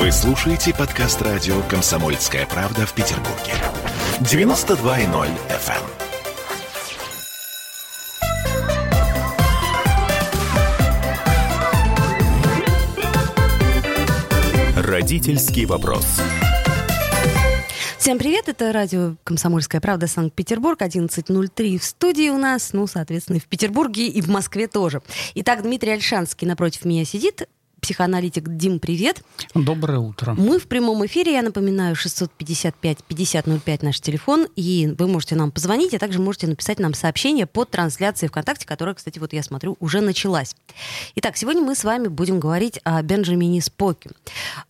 Вы слушаете подкаст радио «Комсомольская правда» в Петербурге. 92.0 FM. Родительский вопрос. Всем привет, это радио «Комсомольская правда» Санкт-Петербург, 11.03 в студии у нас, ну, соответственно, и в Петербурге, и в Москве тоже. Итак, Дмитрий Альшанский напротив меня сидит, психоаналитик Дим, привет. Доброе утро. Мы в прямом эфире, я напоминаю, 655-5005 наш телефон, и вы можете нам позвонить, а также можете написать нам сообщение под трансляцией ВКонтакте, которая, кстати, вот я смотрю, уже началась. Итак, сегодня мы с вами будем говорить о Бенджамине Споке.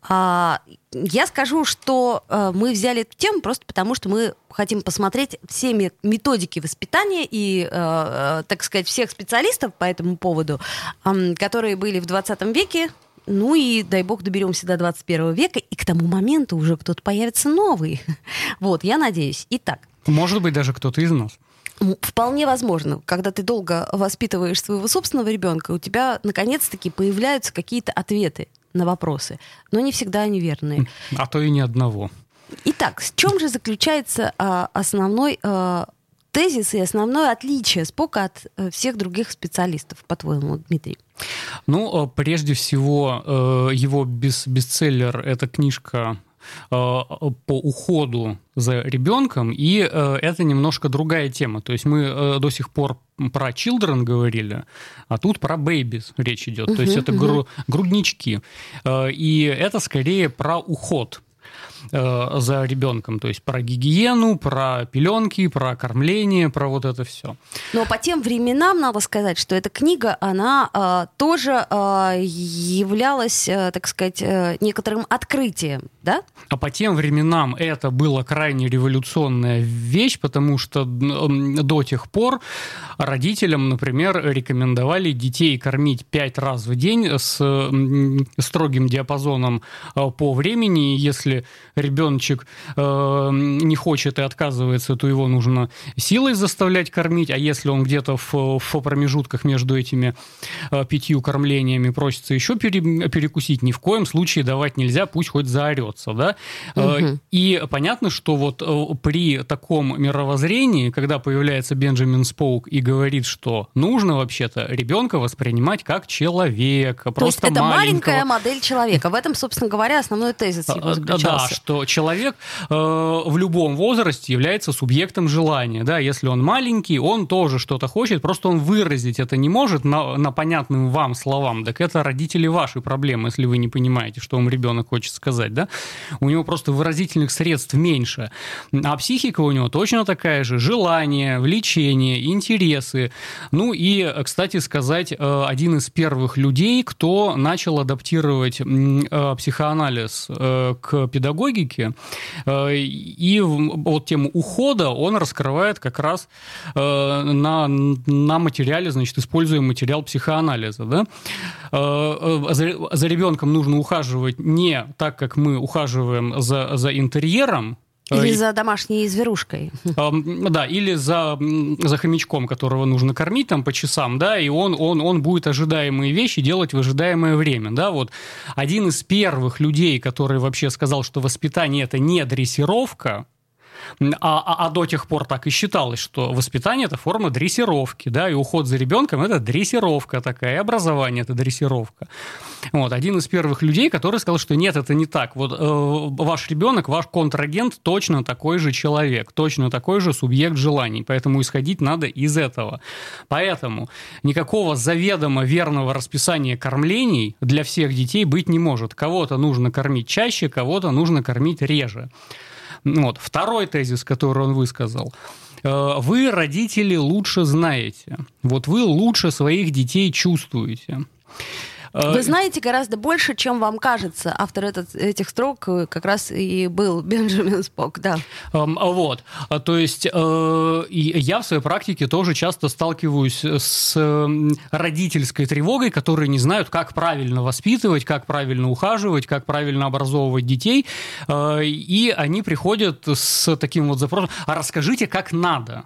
А, я скажу, что э, мы взяли эту тему просто потому, что мы хотим посмотреть все методики воспитания и, э, э, так сказать, всех специалистов по этому поводу, э, которые были в 20 веке, ну и, дай бог, доберемся до 21 века, и к тому моменту уже кто-то появится новый. Вот, я надеюсь. Итак. Может быть, даже кто-то из нас. Вполне возможно, когда ты долго воспитываешь своего собственного ребенка, у тебя наконец-таки появляются какие-то ответы на вопросы, но не всегда они верные. А то и ни одного. Итак, в чем же заключается а, основной а, тезис и основное отличие Спока от а, всех других специалистов, по-твоему, Дмитрий? Ну, э, прежде всего, э, его бес бестселлер — это книжка э, по уходу за ребенком, и это немножко другая тема. То есть мы до сих пор про children говорили, а тут про babies речь идет. Uh-huh, То есть это uh-huh. гру- груднички. И это скорее про уход э, за ребенком. То есть про гигиену, про пеленки, про кормление, про вот это все. Но по тем временам надо сказать, что эта книга, она э, тоже э, являлась, э, так сказать, э, некоторым открытием, да? А по тем временам это была крайне революционная вещь, потому что до тех пор родителям, например, рекомендовали детей кормить пять раз в день с строгим диапазоном э, по времени. Если ребеночек э, не хочет и отказывается, то его нужно силой заставлять кормить, а если он где-то в, в промежутках между этими э, пятью кормлениями просится еще пере, перекусить, ни в коем случае давать нельзя, пусть хоть заорется, да. Угу. И понятно, что вот э, при таком мировоззрении, когда появляется Бенджамин Споук и говорит, что нужно вообще-то ребенка воспринимать как человека, То есть это маленькая модель человека. В этом, собственно говоря, основной тезис его заключался. Да, что человек э, в любом возрасте является субъектом желания. Да? Если он маленький, он тоже что-то хочет, просто он выразить это не может на, на понятным вам словам. Так это родители ваши проблемы, если вы не понимаете, что вам ребенок хочет сказать. Да? У него просто выразительных средств меньше. А психика у него точно такая же. Желание, влечение, интересы. Ну и, кстати сказать, э, один из первых людей, кто начал адаптировать э, психоанализ э, к педагогике, педагогики. Э, и вот тему ухода он раскрывает как раз э, на, на материале, значит, используя материал психоанализа. Да? Э, за, за ребенком нужно ухаживать не так, как мы ухаживаем за, за интерьером, или за домашней зверушкой. Да, или за, за хомячком, которого нужно кормить там по часам, да, и он, он, он будет ожидаемые вещи делать в ожидаемое время, да, вот. Один из первых людей, который вообще сказал, что воспитание – это не дрессировка, а, а, а до тех пор так и считалось, что воспитание – это форма дрессировки, да, и уход за ребенком – это дрессировка такая, и образование – это дрессировка. Вот, один из первых людей, который сказал, что нет, это не так. Вот э, ваш ребенок, ваш контрагент точно такой же человек, точно такой же субъект желаний, поэтому исходить надо из этого. Поэтому никакого заведомо верного расписания кормлений для всех детей быть не может. Кого-то нужно кормить чаще, кого-то нужно кормить реже. Вот. Второй тезис, который он высказал. Э, вы, родители, лучше знаете. Вот вы лучше своих детей чувствуете. Вы э, знаете гораздо больше, чем вам кажется. Автор этот, этих строк э, как раз и был Бенджамин Спок, да. Эм, вот. А, то есть э, я в своей практике тоже часто сталкиваюсь с эм, родительской тревогой, которые не знают, как правильно воспитывать, как правильно ухаживать, как правильно образовывать детей. И они приходят с таким вот запросом, а расскажите, как надо.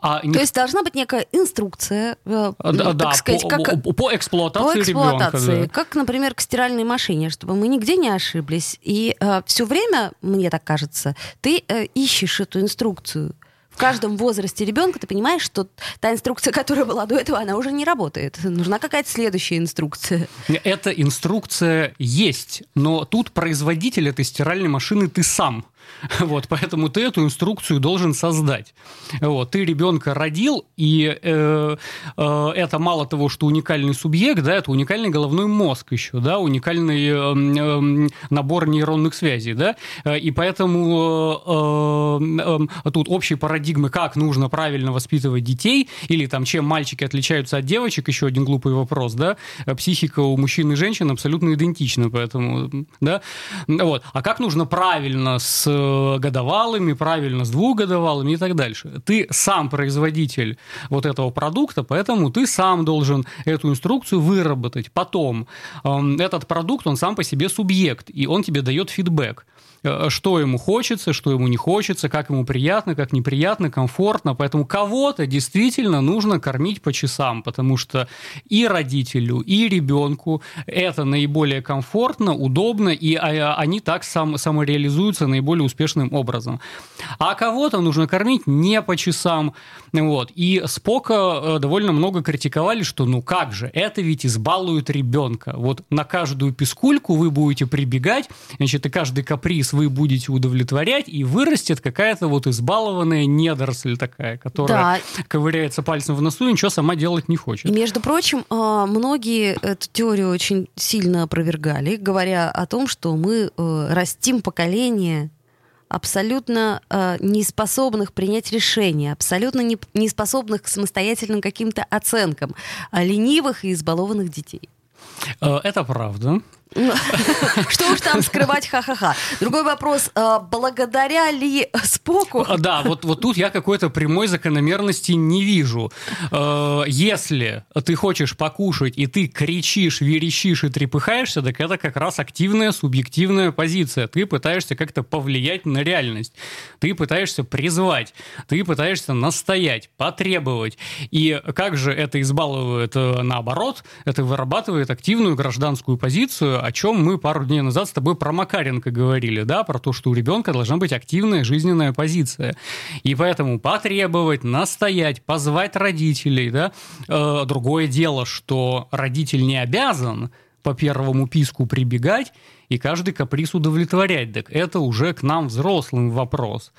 А То есть должна быть некая инструкция, э, да, так да, сказать, по, как, по эксплуатации, по эксплуатации ребенка. Да. Как, например, к стиральной машине, чтобы мы нигде не ошиблись. И э, все время, мне так кажется, ты э, ищешь эту инструкцию в каждом возрасте ребенка ты понимаешь, что та инструкция, которая была до этого, она уже не работает. Нужна какая-то следующая инструкция. Эта инструкция есть, но тут производитель этой стиральной машины ты сам. Вот, поэтому ты эту инструкцию должен создать. Вот, ты ребенка родил, и э, э, это мало того, что уникальный субъект, да, это уникальный головной мозг еще, да, уникальный э, э, набор нейронных связей, да, и поэтому э, э, тут общие парадигмы, как нужно правильно воспитывать детей, или там чем мальчики отличаются от девочек, еще один глупый вопрос, да, психика у мужчин и женщин абсолютно идентична, поэтому, да, вот, а как нужно правильно с годовалыми, правильно, с двухгодовалыми и так дальше. Ты сам производитель вот этого продукта, поэтому ты сам должен эту инструкцию выработать. Потом э, этот продукт, он сам по себе субъект, и он тебе дает фидбэк. Э, что ему хочется, что ему не хочется, как ему приятно, как неприятно, комфортно. Поэтому кого-то действительно нужно кормить по часам, потому что и родителю, и ребенку это наиболее комфортно, удобно, и а, они так сам, самореализуются наиболее успешным образом. А кого-то нужно кормить не по часам. Вот. И Спока э, довольно много критиковали, что ну как же, это ведь избалует ребенка. Вот на каждую пискульку вы будете прибегать, значит, и каждый каприз вы будете удовлетворять, и вырастет какая-то вот избалованная недоросль такая, которая да. ковыряется пальцем в носу и ничего сама делать не хочет. И, между прочим, а, многие эту теорию очень сильно опровергали, говоря о том, что мы э, растим поколение абсолютно э, неспособных принять решения, абсолютно не, неспособных к самостоятельным каким-то оценкам, а ленивых и избалованных детей. Э, это правда. Что уж там скрывать, ха-ха-ха. Другой вопрос, а, благодаря ли Споку? А, да, вот, вот тут я какой-то прямой закономерности не вижу. А, если ты хочешь покушать, и ты кричишь, верещишь и трепыхаешься, так это как раз активная субъективная позиция. Ты пытаешься как-то повлиять на реальность. Ты пытаешься призвать. Ты пытаешься настоять, потребовать. И как же это избалывает э, наоборот? Это вырабатывает активную гражданскую позицию, о чем мы пару дней назад с тобой про Макаренко говорили, да, про то, что у ребенка должна быть активная жизненная позиция. И поэтому потребовать, настоять, позвать родителей, да. Э, другое дело, что родитель не обязан по первому писку прибегать и каждый каприз удовлетворять. Так это уже к нам взрослым вопрос.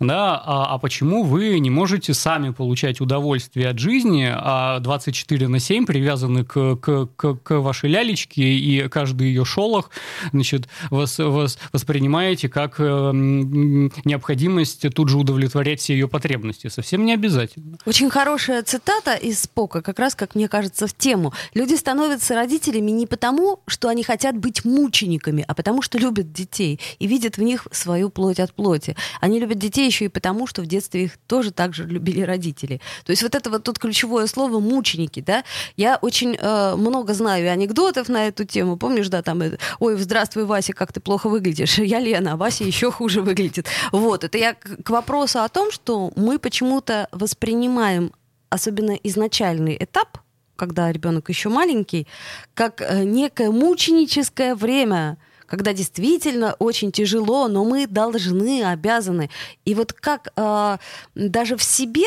Да? А, а почему вы не можете сами получать удовольствие от жизни, а 24 на 7 привязаны к, к, к, к вашей лялечке, и каждый ее шолох значит, вас, вас воспринимаете как э, необходимость тут же удовлетворять все ее потребности? Совсем не обязательно. Очень хорошая цитата из Спока, как раз, как мне кажется, в тему. Люди становятся родителями не потому, что они хотят быть мучениками, а потому что любят детей и видят в них свою плоть от плоти. Они любят детей еще и потому, что в детстве их тоже так же любили родители. То есть вот это вот тут ключевое слово «мученики», да? Я очень э, много знаю анекдотов на эту тему. Помнишь, да, там, ой, здравствуй, Вася, как ты плохо выглядишь. Я Лена, а Вася еще хуже выглядит. Вот, это я к вопросу о том, что мы почему-то воспринимаем особенно изначальный этап когда ребенок еще маленький, как э, некое мученическое время, когда действительно очень тяжело, но мы должны, обязаны. И вот как э, даже в себе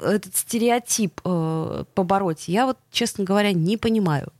этот стереотип э, побороть, я вот, честно говоря, не понимаю.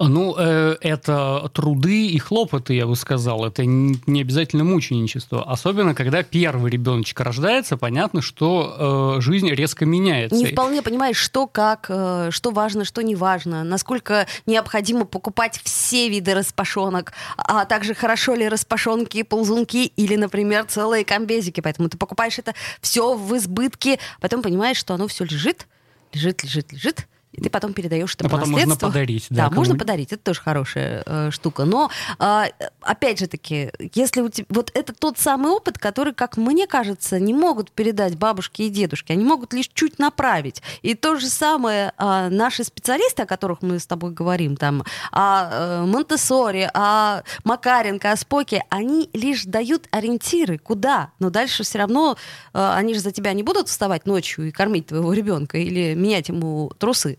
Ну, э, это труды и хлопоты, я бы сказал. Это не обязательно мученичество. Особенно, когда первый ребеночек рождается, понятно, что э, жизнь резко меняется. Не вполне понимаешь, что как, э, что важно, что не важно, насколько необходимо покупать все виды распашонок, а также хорошо ли распашонки, ползунки или, например, целые комбезики. Поэтому ты покупаешь это все в избытке, потом понимаешь, что оно все лежит, лежит, лежит, лежит, И ты потом передаешь это а по потом наследству. можно подарить. Да, Да, можно подарить, это тоже хорошая э, штука. Но, э, опять же таки, если у тебя... Вот это тот самый опыт, который, как мне кажется, не могут передать бабушки и дедушки. Они могут лишь чуть направить. И то же самое э, наши специалисты, о которых мы с тобой говорим, там, о э, Монтессоре, о Макаренко, о Споке, они лишь дают ориентиры, куда. Но дальше все равно э, они же за тебя не будут вставать ночью и кормить твоего ребенка или менять ему трусы.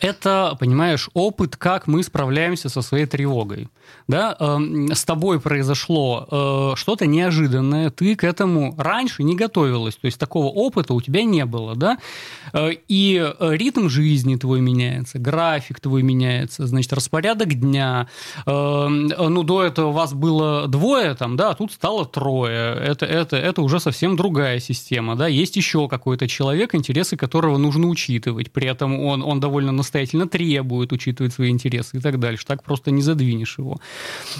Это, понимаешь, опыт, как мы справляемся со своей тревогой. Да? эм, С тобой произошло э, что-то неожиданное, ты к этому раньше не готовилась, то есть такого опыта у тебя не было. Да? Э, И э, ритм жизни твой меняется, график твой меняется, значит, распорядок дня. Эм, Ну, до этого вас было двое, там, да, а тут стало трое. Это, это, это уже совсем другая система. Да? Есть еще какой-то человек, интересы которого нужно учитывать. При этом он, он довольно настоятельно требует учитывать свои интересы и так дальше. Так просто не задвинешь его.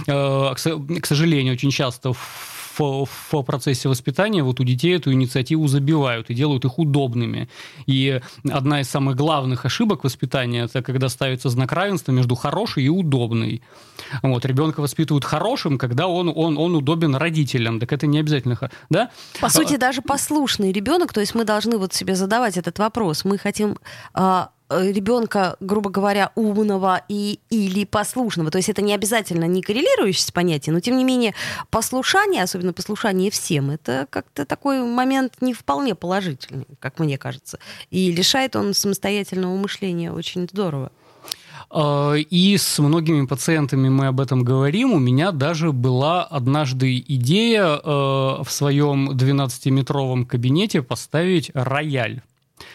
Э, К со- к сожалению, очень часто в, в процессе воспитания вот у детей эту инициативу забивают и делают их удобными. И одна из самых главных ошибок воспитания это когда ставится знак равенства между хорошей и удобной. Вот, ребенка воспитывают хорошим, когда он, он, он удобен родителям. Так это не обязательно. Да? По сути, даже послушный ребенок, то есть мы должны вот себе задавать этот вопрос. Мы хотим а, ребенка, грубо говоря, умного и, или послушного. То есть это не обязательно не коррелирующееся понятие, но тем не менее послушание, особенно послушание всем, это как-то такой момент не вполне положительный, как мне кажется. И лишает он самостоятельного мышления очень здорово. Э, И с многими пациентами мы об этом говорим. У меня даже была однажды идея э, в своем 12-метровом кабинете поставить рояль.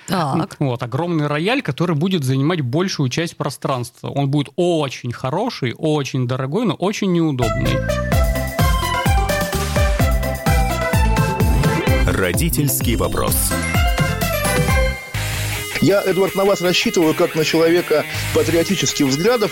Так. Вот, огромный рояль, который будет занимать большую часть пространства. Он будет очень хороший, очень дорогой, но очень неудобный. Родительский вопрос. Я, Эдвард, на вас рассчитываю как на человека патриотических взглядов.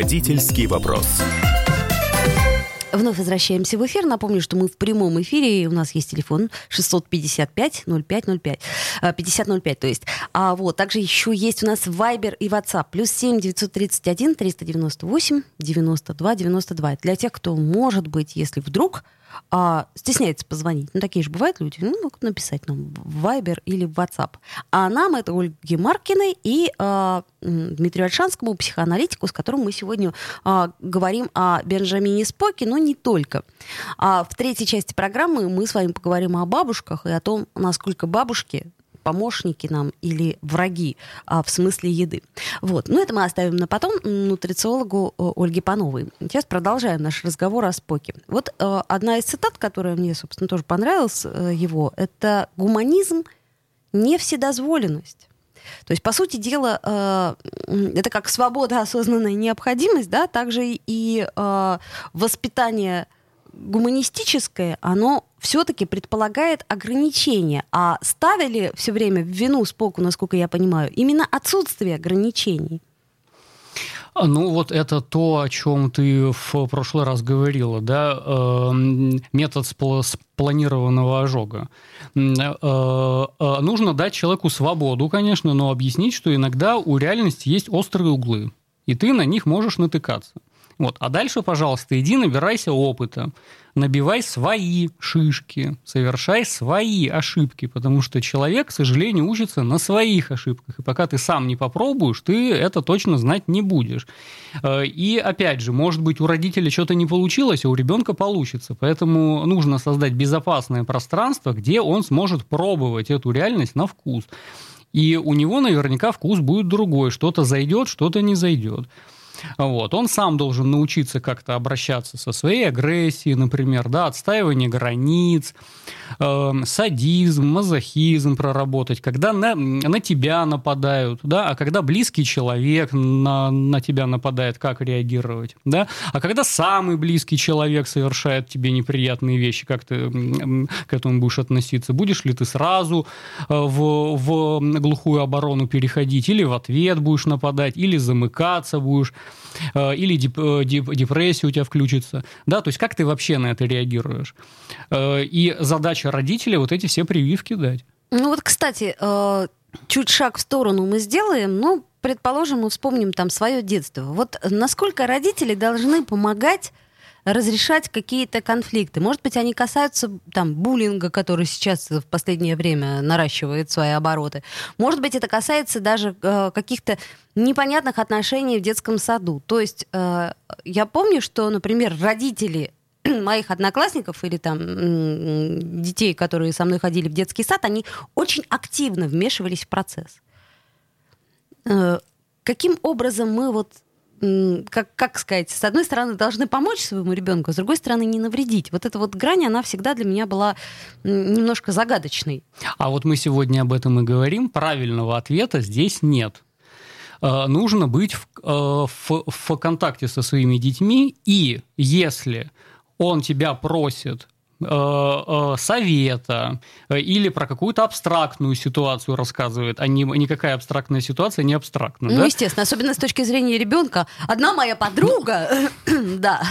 Родительский вопрос. Вновь возвращаемся в эфир. Напомню, что мы в прямом эфире, и у нас есть телефон 655-0505. э, 5005, то есть. А вот, также еще есть у нас Viber и WhatsApp. Плюс 7 931 398 92 92. Для тех, кто, может быть, если вдруг а, стесняется позвонить. Ну, такие же бывают люди. Ну, могут написать нам в Viber или в WhatsApp. А нам это Ольге Маркиной и а, Дмитрию Альшанскому, психоаналитику, с которым мы сегодня а, говорим о Бенджамине Споке, но не только. А в третьей части программы мы с вами поговорим о бабушках и о том, насколько бабушки помощники нам или враги а, в смысле еды. Вот. Но это мы оставим на потом нутрициологу э, Ольге Пановой. Сейчас продолжаем наш разговор о Споке. Вот э, одна из цитат, которая мне, собственно, тоже понравилась э, его, это «гуманизм – не вседозволенность». То есть, по сути дела, э, это как свобода, осознанная необходимость, да, также и э, воспитание гуманистическое, оно все-таки предполагает ограничения. А ставили все время в вину Споку, насколько я понимаю, именно отсутствие ограничений. А, Ну, вот это то, о чем ты в прошлый раз говорила, да, эм, метод спла- спланированного ожога. М, э, э, Нужно дать человеку свободу, конечно, но объяснить, что иногда у реальности есть острые углы, и ты на них можешь натыкаться. Вот. А дальше, пожалуйста, иди набирайся опыта, набивай свои шишки, совершай свои ошибки, потому что человек, к сожалению, учится на своих ошибках. И пока ты сам не попробуешь, ты это точно знать не будешь. Э, И опять же, может быть, у родителя что-то не получилось, а у ребенка получится. Поэтому нужно создать безопасное пространство, где он сможет пробовать эту реальность на вкус. И у него наверняка вкус будет другой. Что-то зайдет, что-то не зайдет. Вот. Он сам должен научиться как-то обращаться со своей агрессией, например, да, отстаивание границ, э, садизм, мазохизм проработать, когда на, на тебя нападают, да, а когда близкий человек на, на тебя нападает, как реагировать, да, а когда самый близкий человек совершает тебе неприятные вещи, как ты к этому будешь относиться, будешь ли ты сразу э, в, в глухую оборону переходить, или в ответ будешь нападать, или замыкаться будешь, э, или э, депрессия у тебя включится, да, то есть как ты вообще на это реагируешь. И задача родителей вот эти все прививки дать. Ну вот, кстати, чуть шаг в сторону мы сделаем, ну, предположим, мы вспомним там свое детство. Вот насколько родители должны помогать разрешать какие-то конфликты. Может быть, они касаются там буллинга, который сейчас в последнее время наращивает свои обороты. Может быть, это касается даже э, каких-то непонятных отношений в детском саду. То есть э, я помню, что, например, родители моих одноклассников или там детей, которые со мной ходили в детский сад, они очень активно вмешивались в процесс. Э, каким образом мы вот как, как сказать, с одной стороны, должны помочь своему ребенку, а с другой стороны, не навредить. Вот эта вот грань, она всегда для меня была немножко загадочной. А вот мы сегодня об этом и говорим. Правильного ответа здесь нет. Э, нужно быть в, э, в, в контакте со своими детьми, и если он тебя просит совета э, или про какую-то абстрактную ситуацию рассказывает, а не, никакая абстрактная ситуация не абстрактна. Ну, да? естественно, особенно с точки зрения ребенка. Одна моя подруга, да.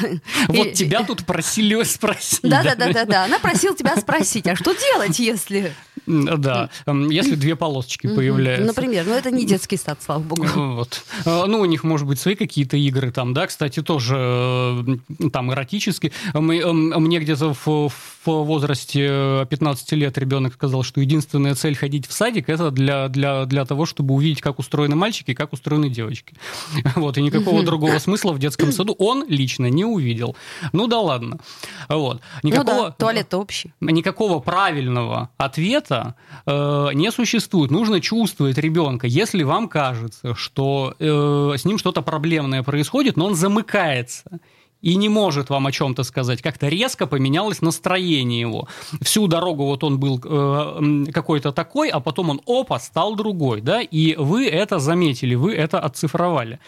Вот тебя тут просили спросить. Да-да-да, она просила тебя спросить, а что делать, если... Да, если две полосочки появляются. Например, ну это не детский сад, слава богу. Вот. Ну, у них, может быть, свои какие-то игры там, да, кстати, тоже там эротические. Мне где-то в в возрасте 15 лет ребенок сказал, что единственная цель ходить в садик это для, для, для того, чтобы увидеть, как устроены мальчики и как устроены девочки. Вот, и никакого другого смысла в детском саду он лично не увидел. Ну да ладно. Вот. Никакого, ну да, туалет общий. Никакого правильного ответа э, не существует. Нужно чувствовать ребенка. Если вам кажется, что э, с ним что-то проблемное происходит, но он замыкается и не может вам о чем-то сказать. Как-то резко поменялось настроение его. Всю дорогу вот он был э, какой-то такой, а потом он, опа, стал другой, да, и вы это заметили, вы это оцифровали.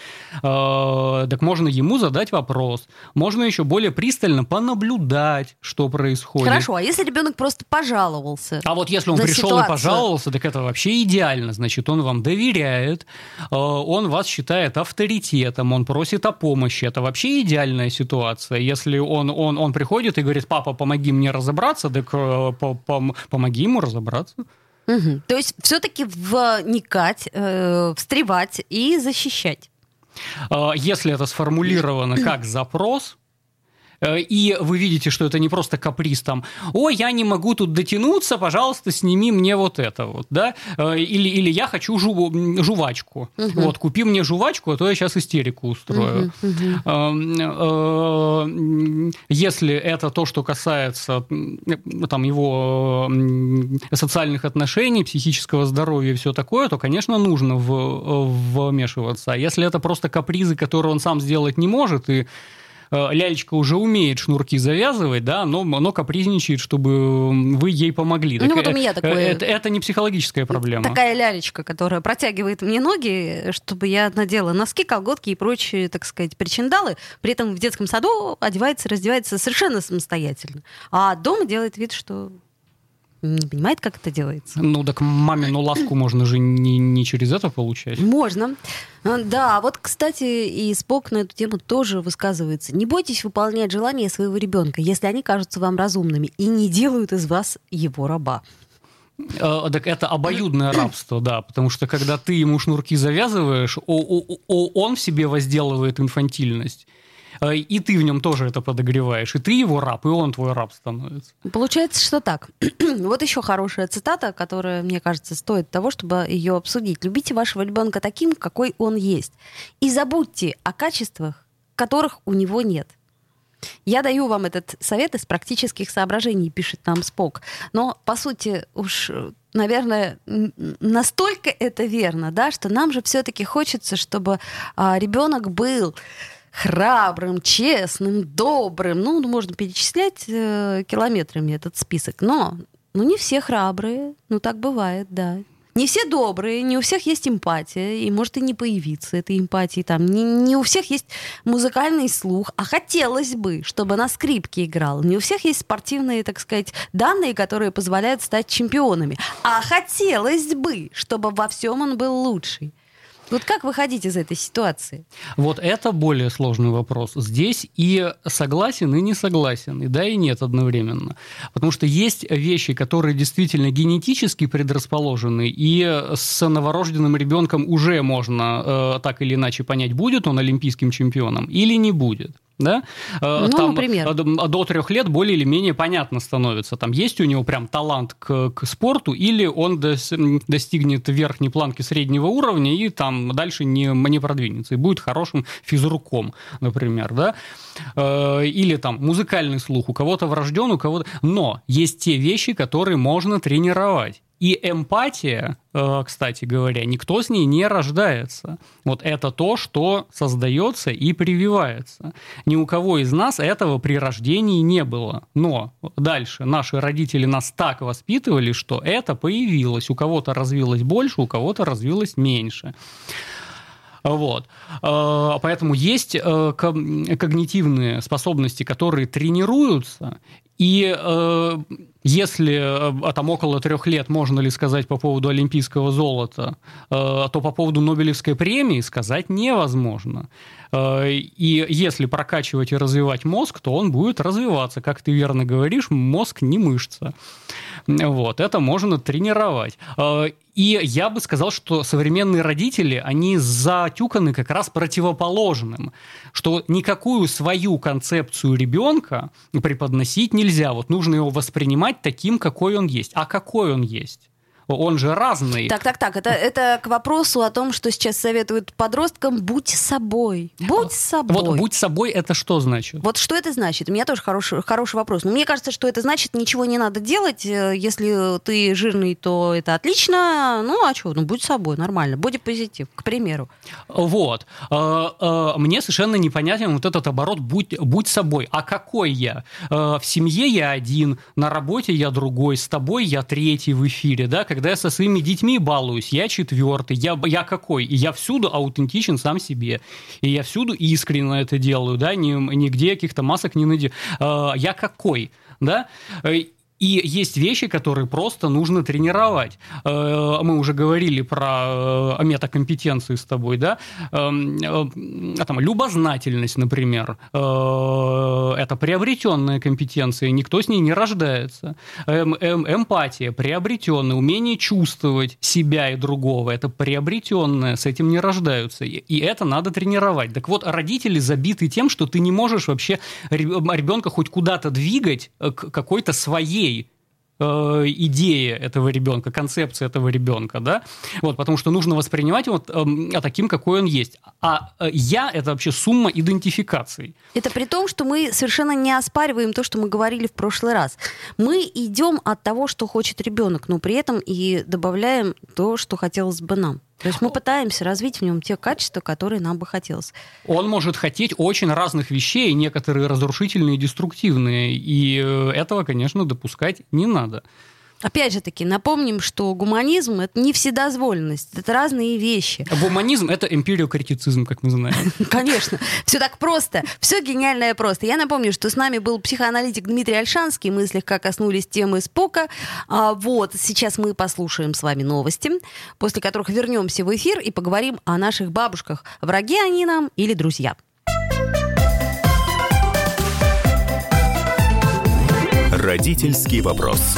Э, так можно ему задать вопрос, можно еще более пристально понаблюдать, что происходит. Хорошо, а если ребенок просто пожаловался? А вот если он пришел ситуацию? и пожаловался, так это вообще идеально, значит, он вам доверяет, э, он вас считает авторитетом, он просит о помощи, это вообще идеальная ситуация ситуация. Если он, он, он приходит и говорит, папа, помоги мне разобраться, так э, помоги ему разобраться. Угу. То есть все-таки вникать, э, встревать и защищать. А, если это сформулировано как запрос, и вы видите, что это не просто каприз там, ой, я не могу тут дотянуться, пожалуйста, сними мне вот это вот, да, э, или, или я хочу жу, жувачку, угу. вот, купи мне жувачку, а то я сейчас истерику устрою. Угу, угу. Если это то, что касается там его социальных отношений, психического здоровья и все такое, то, конечно, нужно в, вмешиваться. А если это просто капризы, которые он сам сделать не может, и Э, лялечка уже умеет шнурки завязывать, да, но, но капризничает, чтобы вы ей помогли. Ну, так, вот у меня такое... Это, это не психологическая проблема. Такая лялечка, которая протягивает мне ноги, чтобы я надела носки, колготки и прочие, так сказать, причиндалы. При этом в детском саду одевается, раздевается совершенно самостоятельно. А дома делает вид, что не понимает, как это делается. Ну, так мамину ласку можно же не, не через это получать. Можно. А, да, вот, кстати, и Спок на эту тему тоже высказывается. Не бойтесь выполнять желания своего ребенка, если они кажутся вам разумными и не делают из вас его раба. Э, так это обоюдное рабство, да, потому что когда ты ему шнурки завязываешь, он в себе возделывает инфантильность. Э, и ты в нем тоже это подогреваешь, и ты его раб, и он твой раб становится. Получается, что так. вот еще хорошая цитата, которая, мне кажется, стоит того, чтобы ее обсудить. Любите вашего ребенка таким, какой он есть. И забудьте о качествах, которых у него нет. Я даю вам этот совет из практических соображений, пишет нам Спок. Но, по сути, уж, наверное, настолько это верно, да, что нам же все-таки хочется, чтобы а, ребенок был храбрым, честным, добрым. Ну, можно перечислять э, километрами этот список. Но ну, не все храбрые. Ну, так бывает, да. Не все добрые, не у всех есть эмпатия, и может и не появиться этой эмпатии там. Не, не у всех есть музыкальный слух, а хотелось бы, чтобы на скрипке играл. Не у всех есть спортивные, так сказать, данные, которые позволяют стать чемпионами. А хотелось бы, чтобы во всем он был лучший. Вот как выходить из этой ситуации? Вот это более сложный вопрос. Здесь и согласен, и не согласен, и да, и нет одновременно. Потому что есть вещи, которые действительно генетически предрасположены, и с новорожденным ребенком уже можно э, так или иначе понять, будет он олимпийским чемпионом или не будет да? Э, ну, там, например. Э, до трех лет более или менее понятно становится, там есть у него прям талант к, к спорту, или он дос, достигнет верхней планки среднего уровня и там дальше не, не продвинется, и будет хорошим физруком, например, да? Э, или там музыкальный слух, у кого-то врожден, у кого-то... Но есть те вещи, которые можно тренировать. И эмпатия, э, кстати говоря, никто с ней не рождается. Вот это то, что создается и прививается. Ни у кого из нас этого при рождении не было. Но дальше наши родители нас так воспитывали, что это появилось. У кого-то развилось больше, у кого-то развилось меньше. Вот. Э, поэтому есть э, когнитивные способности, которые тренируются, и э, если там около трех лет можно ли сказать по поводу олимпийского золота, то по поводу Нобелевской премии сказать невозможно. И если прокачивать и развивать мозг, то он будет развиваться. Как ты верно говоришь, мозг не мышца. Вот, это можно тренировать. Э, и я бы сказал, что современные родители, они затюканы как раз противоположным, что никакую свою концепцию ребенка преподносить нельзя. Вот нужно его воспринимать таким, какой он есть. А какой он есть? Он же разный. Так, так, так, это, это к вопросу о том, что сейчас советуют подросткам, будь собой, будь собой. Вот будь собой, это что значит? Вот что это значит? У меня тоже хороший, хороший вопрос. Но мне кажется, что это значит, ничего не надо делать. Э, если ты жирный, то это отлично. Ну, а что? Ну, будь собой, нормально. Будь позитив, к примеру. Вот. Э, э, мне совершенно непонятен вот этот оборот «будь, будь собой». А какой я? В семье я один, на работе я другой, с тобой я третий в эфире, да, когда когда я со своими детьми балуюсь, я четвертый, я, я какой? Я всюду аутентичен сам себе. И я всюду искренне это делаю, да, ни, нигде каких-то масок не найду. А, я какой? Да? И есть вещи, которые просто нужно тренировать. Э, мы уже говорили про э, метакомпетенции с тобой, да? Эм, э, там, любознательность, например. Это приобретенная компетенция, никто с ней не рождается. Эм, эм, эмпатия, приобретенная. Умение чувствовать себя и другого, это приобретенное, с этим не рождаются. И это надо тренировать. Так вот, родители забиты тем, что ты не можешь вообще ребенка хоть куда-то двигать к какой-то своей Э, идея этого ребенка, концепция этого ребенка, да, вот, потому что нужно воспринимать его э, таким, какой он есть. А э, я – это вообще сумма идентификаций. Это при том, что мы совершенно не оспариваем то, что мы говорили в прошлый раз. Мы идем от того, что хочет ребенок, но при этом и добавляем то, что хотелось бы нам. То есть мы пытаемся развить в нем те качества, которые нам бы хотелось. Он может хотеть очень разных вещей, некоторые разрушительные деструктивные, и э, этого, конечно, допускать не надо. Опять же таки, напомним, что гуманизм — это не вседозволенность, это разные вещи. Гуманизм — это эмпириокритицизм, как мы знаем. Конечно. Все так просто. Все гениальное просто. Я напомню, что с нами был психоаналитик Дмитрий Альшанский. Мы слегка коснулись темы Спока. А, вот, сейчас мы послушаем с вами новости, после которых вернемся в эфир и поговорим о наших бабушках. Враги они нам или друзья? Родительский вопрос.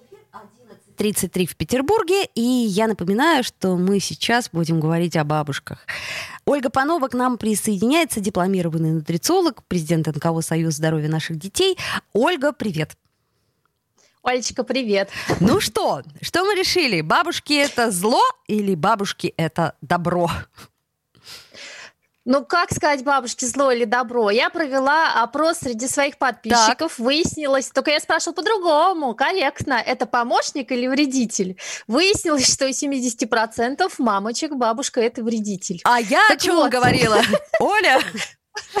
33 в Петербурге, и я напоминаю, что мы сейчас будем говорить о бабушках. Ольга Панова к нам присоединяется, дипломированный нутрициолог, президент НКО «Союз здоровья наших детей». Ольга, привет. Олечка, привет. Ну что, что мы решили? Бабушки это зло или бабушки это добро? Ну, как сказать бабушке зло или добро? Я провела опрос среди своих подписчиков, так. выяснилось, только я спрашивала по-другому, корректно, это помощник или вредитель? Выяснилось, что у 70% мамочек бабушка это вредитель. А я так о чем вот. говорила? Оля?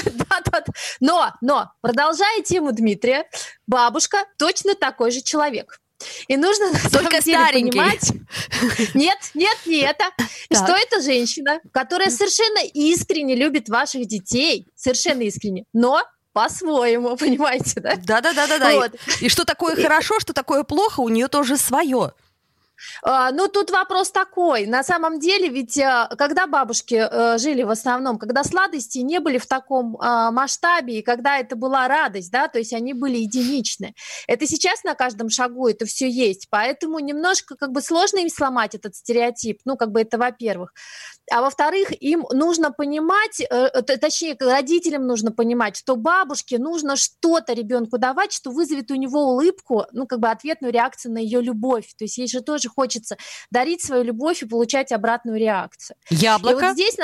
Да-да. Но, но, продолжая тему Дмитрия, бабушка точно такой же человек. И нужно на Только самом деле понимать... Нет, нет, не это. Что это женщина, которая совершенно искренне любит ваших детей, совершенно искренне, но по-своему, понимаете, да? Да-да-да-да. Вот. И, и что такое хорошо, что такое плохо, у нее тоже свое. А, ну, тут вопрос такой. На самом деле, ведь э, когда бабушки э, жили в основном, когда сладости не были в таком а, масштабе, и когда это была радость, да, то есть они были единичны. Это сейчас на каждом шагу это все есть, поэтому немножко как бы сложно им сломать этот стереотип, ну, как бы это во-первых. А во-вторых, им нужно понимать, э, точнее, родителям нужно понимать, что бабушке нужно что-то ребенку давать, что вызовет у него улыбку, ну, как бы ответную реакцию на ее любовь. То есть ей же тоже хочется дарить свою любовь и получать обратную реакцию. Яблоко? И вот здесь...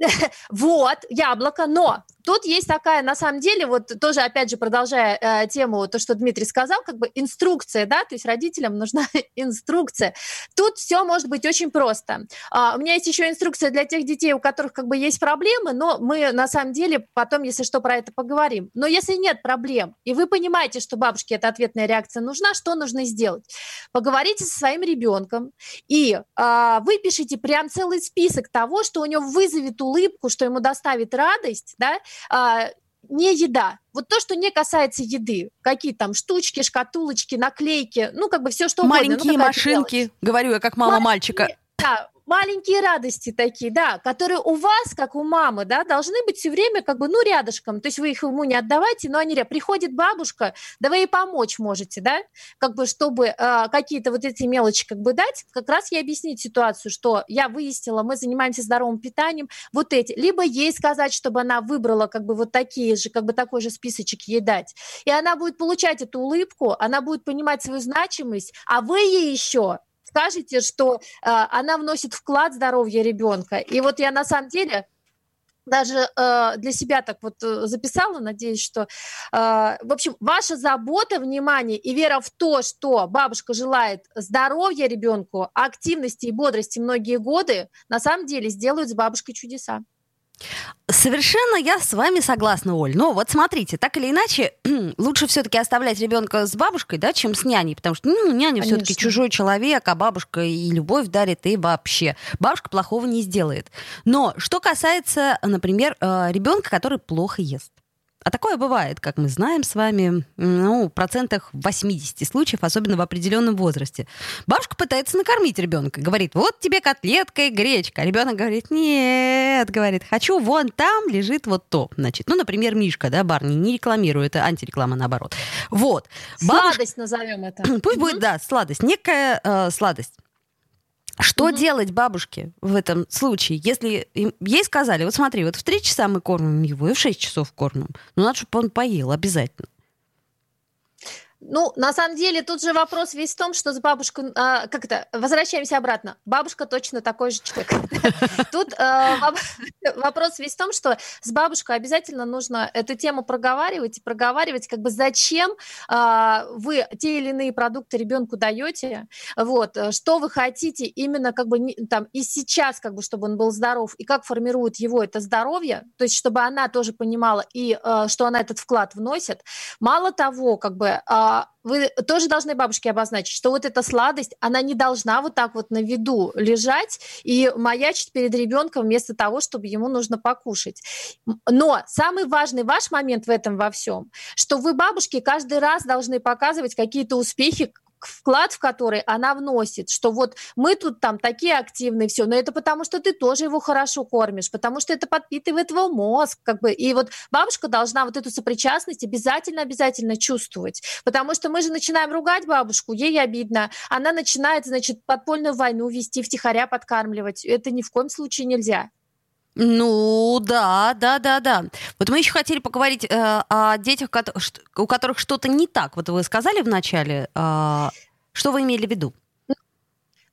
Вот, яблоко, но тут есть такая, на самом деле, вот тоже, опять же, продолжая э, тему, то, что Дмитрий сказал, как бы инструкция, да, то есть родителям нужна инструкция. Тут все может быть очень просто. Uh, у меня есть еще инструкция для тех детей, у которых как бы есть проблемы, но мы на самом деле потом, если что, про это поговорим. Но если нет проблем, и вы понимаете, что бабушке эта ответная реакция нужна, что нужно сделать? Поговорите со своим ребенком и uh, выпишите прям целый список того, что у него вызовет улыбку, что ему доставит радость, да, а, не еда. Вот то, что не касается еды. Какие там штучки, шкатулочки, наклейки, ну, как бы все, что Маленькие угодно. Маленькие машинки, мелочь. говорю я как мама Маленькие, мальчика. Да, маленькие радости такие, да, которые у вас, как у мамы, да, должны быть все время как бы, ну, рядышком. То есть вы их ему не отдавайте, но они приходит бабушка, да вы ей помочь можете, да, как бы, чтобы э, какие-то вот эти мелочи как бы дать, как раз ей объяснить ситуацию, что я выяснила, мы занимаемся здоровым питанием, вот эти, либо ей сказать, чтобы она выбрала как бы вот такие же, как бы такой же списочек ей дать, и она будет получать эту улыбку, она будет понимать свою значимость, а вы ей еще скажете, что э, она вносит вклад в здоровье ребенка. И вот я на самом деле даже э, для себя так вот э, записала, надеюсь, что, э, в общем, ваша забота, внимание и вера в то, что бабушка желает здоровья ребенку, активности и бодрости многие годы, на самом деле сделают с бабушкой чудеса. Совершенно я с вами согласна, Оль. Но вот смотрите, так или иначе, лучше все-таки оставлять ребенка с бабушкой, да, чем с няней, потому что ну, няня все-таки чужой человек, а бабушка и любовь дарит, и вообще. Бабушка плохого не сделает. Но что касается, например, э, ребенка, который плохо ест. А такое бывает, как мы знаем с вами, ну, в процентах 80 случаев, особенно в определенном возрасте. Бабушка пытается накормить ребенка, говорит, вот тебе котлетка и гречка. А ребенок говорит, нет, говорит, хочу, вон там лежит вот то. Значит, ну, например, Мишка, да, Барни, не рекламирую, это антиреклама наоборот. Вот. Бабушка... Сладость назовем это. Пусть будет, да, сладость, некая э, сладость. Что угу. делать бабушке в этом случае, если ей сказали, вот смотри, вот в 3 часа мы кормим его, и в 6 часов кормим. Ну, надо, чтобы он поел обязательно. Ну, на самом деле, тут же вопрос весь в том, что с бабушкой... А, как это? Возвращаемся обратно. Бабушка точно такой же человек. Тут а, вопрос весь в том, что с бабушкой обязательно нужно эту тему проговаривать и проговаривать, как бы зачем а, вы те или иные продукты ребенку даете, вот, что вы хотите именно как бы там и сейчас, как бы, чтобы он был здоров, и как формирует его это здоровье, то есть чтобы она тоже понимала и что она этот вклад вносит. Мало того, как бы вы тоже должны бабушке обозначить, что вот эта сладость, она не должна вот так вот на виду лежать и маячить перед ребенком вместо того, чтобы ему нужно покушать. Но самый важный ваш момент в этом во всем, что вы бабушке каждый раз должны показывать какие-то успехи, вклад в который она вносит, что вот мы тут там такие активные, все, но это потому, что ты тоже его хорошо кормишь, потому что это подпитывает его мозг, как бы, и вот бабушка должна вот эту сопричастность обязательно-обязательно чувствовать, потому что мы же начинаем ругать бабушку, ей обидно, она начинает, значит, подпольную войну вести, втихаря подкармливать, это ни в коем случае нельзя. Ну, да, да, да, да. Вот мы еще хотели поговорить э, о детях, у которых что-то не так. Вот вы сказали в начале, э, что вы имели в виду?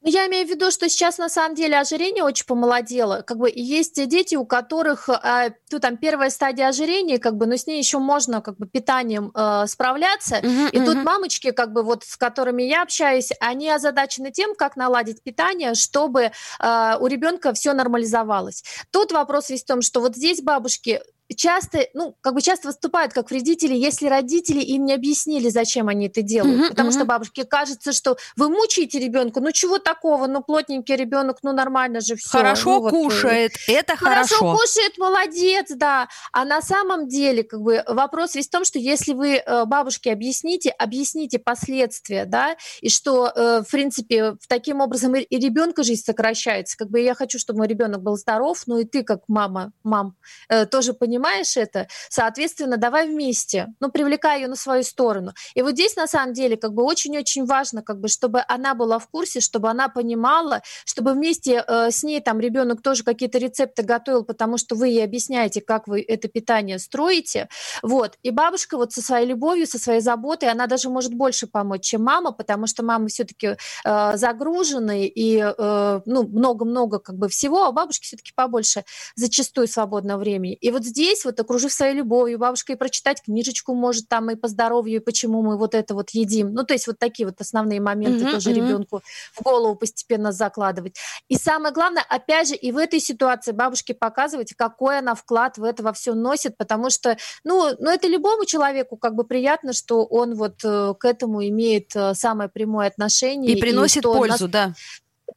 Я имею в виду, что сейчас на самом деле ожирение очень помолодело. Как бы есть дети, у которых э, ну, там первая стадия ожирения, как бы, но с ней еще можно как бы питанием э, справляться. Uh-huh, и uh-huh. тут мамочки, как бы вот с которыми я общаюсь, они озадачены тем, как наладить питание, чтобы э, у ребенка все нормализовалось. Тут вопрос весь в том, что вот здесь бабушки часто, ну, как бы часто выступают как вредители, если родители им не объяснили, зачем они это делают. Uh-huh, Потому uh-huh. что бабушке кажется, что вы мучаете ребенка, ну чего такого, ну плотненький ребенок, ну нормально же все. Хорошо ну, кушает, вот, это хорошо. Хорошо кушает, молодец, да. А на самом деле, как бы вопрос весь в том, что если вы э, бабушке объясните, объясните последствия, да, и что, э, в принципе, таким образом и ребенка жизнь сокращается. Как бы я хочу, чтобы мой ребенок был здоров, но и ты, как мама, мам, э, тоже понимаешь, понимаешь это, соответственно, давай вместе, ну, привлекай ее на свою сторону. И вот здесь, на самом деле, как бы очень-очень важно, как бы, чтобы она была в курсе, чтобы она понимала, чтобы вместе э, с ней там ребенок тоже какие-то рецепты готовил, потому что вы ей объясняете, как вы это питание строите. Вот. И бабушка вот со своей любовью, со своей заботой, она даже может больше помочь, чем мама, потому что мама все-таки э, загружены и э, ну, много-много как бы всего, а бабушки все-таки побольше зачастую свободного времени. И вот здесь здесь, вот окружив своей любовью, бабушка и прочитать книжечку может там и по здоровью, и почему мы вот это вот едим. Ну, то есть вот такие вот основные моменты mm-hmm, тоже mm-hmm. ребенку в голову постепенно закладывать. И самое главное, опять же, и в этой ситуации бабушке показывать, какой она вклад в это во все носит, потому что, ну, ну, это любому человеку как бы приятно, что он вот э, к этому имеет э, самое прямое отношение. И приносит и пользу, нас... да.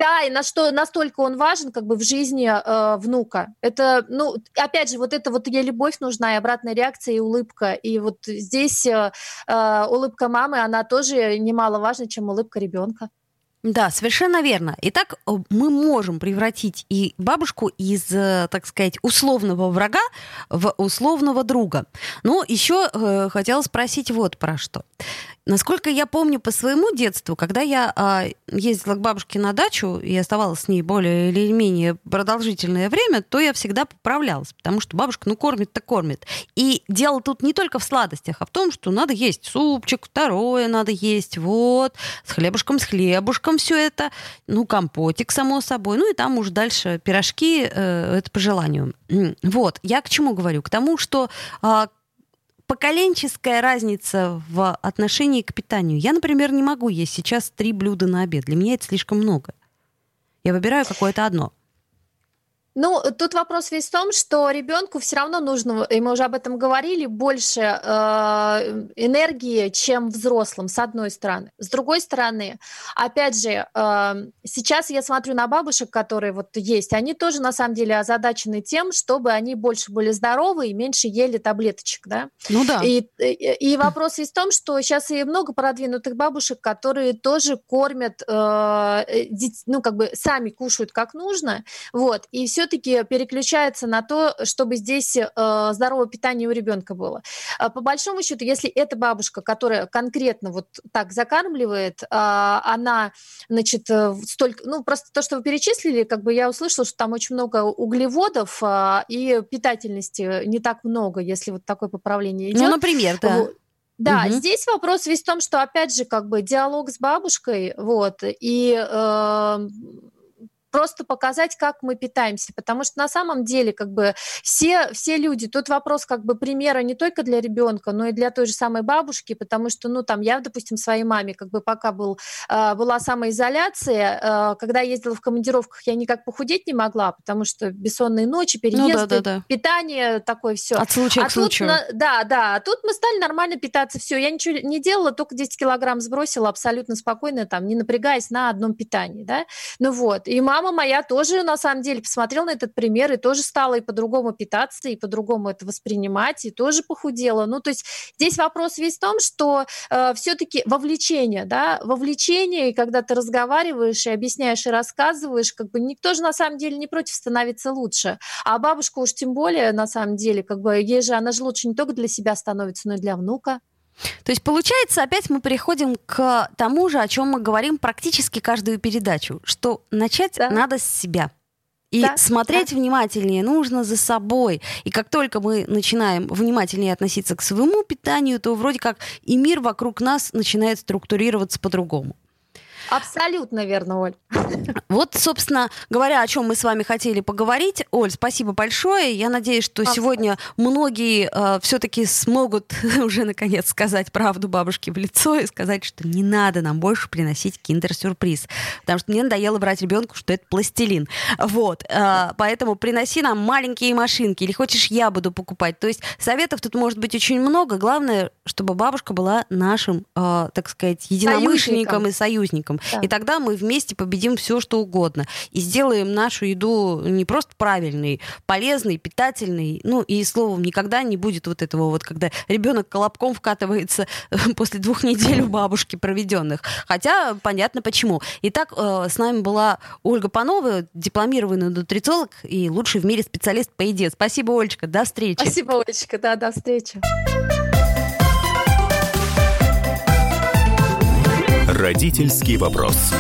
Да, и на что настолько он важен как бы в жизни э, внука. Это, ну, опять же, вот это вот ей любовь нужна, и обратная реакция, и улыбка. И вот здесь э, э, улыбка мамы, она тоже немаловажна, чем улыбка ребенка. Да, совершенно верно. Итак, э, мы можем превратить и бабушку из, э, так сказать, условного врага в условного друга. Но еще э, хотела спросить вот про что. Насколько я помню по своему детству, когда я э, ездила к бабушке на дачу и оставалась с ней более или менее продолжительное время, то я всегда поправлялась, потому что бабушка, ну, кормит-то кормит. И дело тут не только в сладостях, а в том, что надо есть супчик, второе надо есть, вот, с хлебушком, с хлебушком все это, ну, компотик, само собой, ну, и там уж дальше пирожки, э, это по желанию. Вот, я к чему говорю? К тому, что э, поколенческая разница в отношении к питанию. Я, например, не могу есть сейчас три блюда на обед. Для меня это слишком много. Я выбираю какое-то одно. Ну, тут вопрос весь в том, что ребенку все равно нужно, и мы уже об этом говорили, больше э, энергии, чем взрослым, с одной стороны. С другой стороны, опять же, э, сейчас я смотрю на бабушек, которые вот есть, они тоже на самом деле озадачены тем, чтобы они больше были здоровы и меньше ели таблеточек, да? Ну да. И, и, и вопрос весь в том, что сейчас и много продвинутых бабушек, которые тоже кормят, э, ну, как бы сами кушают как нужно, вот, и все все-таки переключается на то, чтобы здесь э, здоровое питание у ребенка было. А по большому счету, если эта бабушка, которая конкретно вот так закармливает, э, она, значит, э, столько, ну просто то, что вы перечислили, как бы я услышала, что там очень много углеводов э, и питательности не так много, если вот такое поправление идет. Ну, например, да. Да, Мгм. здесь вопрос весь в том, что опять же как бы диалог с бабушкой, вот, и э, просто показать, как мы питаемся, потому что на самом деле как бы все, все люди, тут вопрос как бы примера не только для ребенка, но и для той же самой бабушки, потому что, ну, там, я, допустим, своей маме, как бы пока был, э, была самоизоляция, э, когда я ездила в командировках, я никак похудеть не могла, потому что бессонные ночи, Ну переезды, да, да, да. питание такое все. От случая А к случаю. на- да, да, а тут мы стали нормально питаться, все, я ничего не делала, только 10 килограмм сбросила абсолютно спокойно, там, не напрягаясь на одном питании, да, ну вот, и мама моя тоже, на самом деле, посмотрела на этот пример и тоже стала и по-другому питаться, и по-другому это воспринимать, и тоже похудела, ну, то есть здесь вопрос весь в том, что все-таки вовлечение, да, вовлечение, и когда ты разговариваешь и объясняешь, и рассказываешь, как бы никто же на самом деле не против становиться лучше, а бабушка уж тем более, на самом деле, как бы ей же, она же лучше не только для себя становится, но и для внука. То есть, получается, опять мы переходим к тому же, о чем мы говорим практически каждую передачу, что начать Да. надо с себя. И Да, смотреть внимательнее нужно за собой. И как только мы начинаем внимательнее относиться к своему питанию, то вроде как и мир вокруг нас начинает структурироваться по-другому. Абсолютно верно, Оль. Вот, собственно говоря, о чем мы с вами хотели поговорить. Оль, спасибо большое. Я надеюсь, что Вам сегодня многие все-таки смогут уже наконец сказать правду бабушке в лицо и сказать, что не надо нам больше приносить киндер-сюрприз. Потому что мне надоело брать ребенку, что это пластилин. Вот. э, Поэтому приноси нам маленькие машинки. Или хочешь, я буду покупать. То есть советов тут может быть очень много. Главное, чтобы бабушка была нашим, э, так сказать, единомышленником Союзником. и союзником. Да. И тогда мы вместе победим все, что угодно. И сделаем нашу еду не просто правильной, полезной, питательной. Ну, и словом, никогда не будет вот этого вот, когда ребенок колобком вкатывается после двух недель у бабушки проведенных. Хотя понятно почему. Итак, э, с нами была Ольга Панова, дипломированный нутрициолог и лучший в мире специалист по еде. Спасибо, Олечка. До встречи. Спасибо, Олечка, да, до встречи. Родительский вопрос.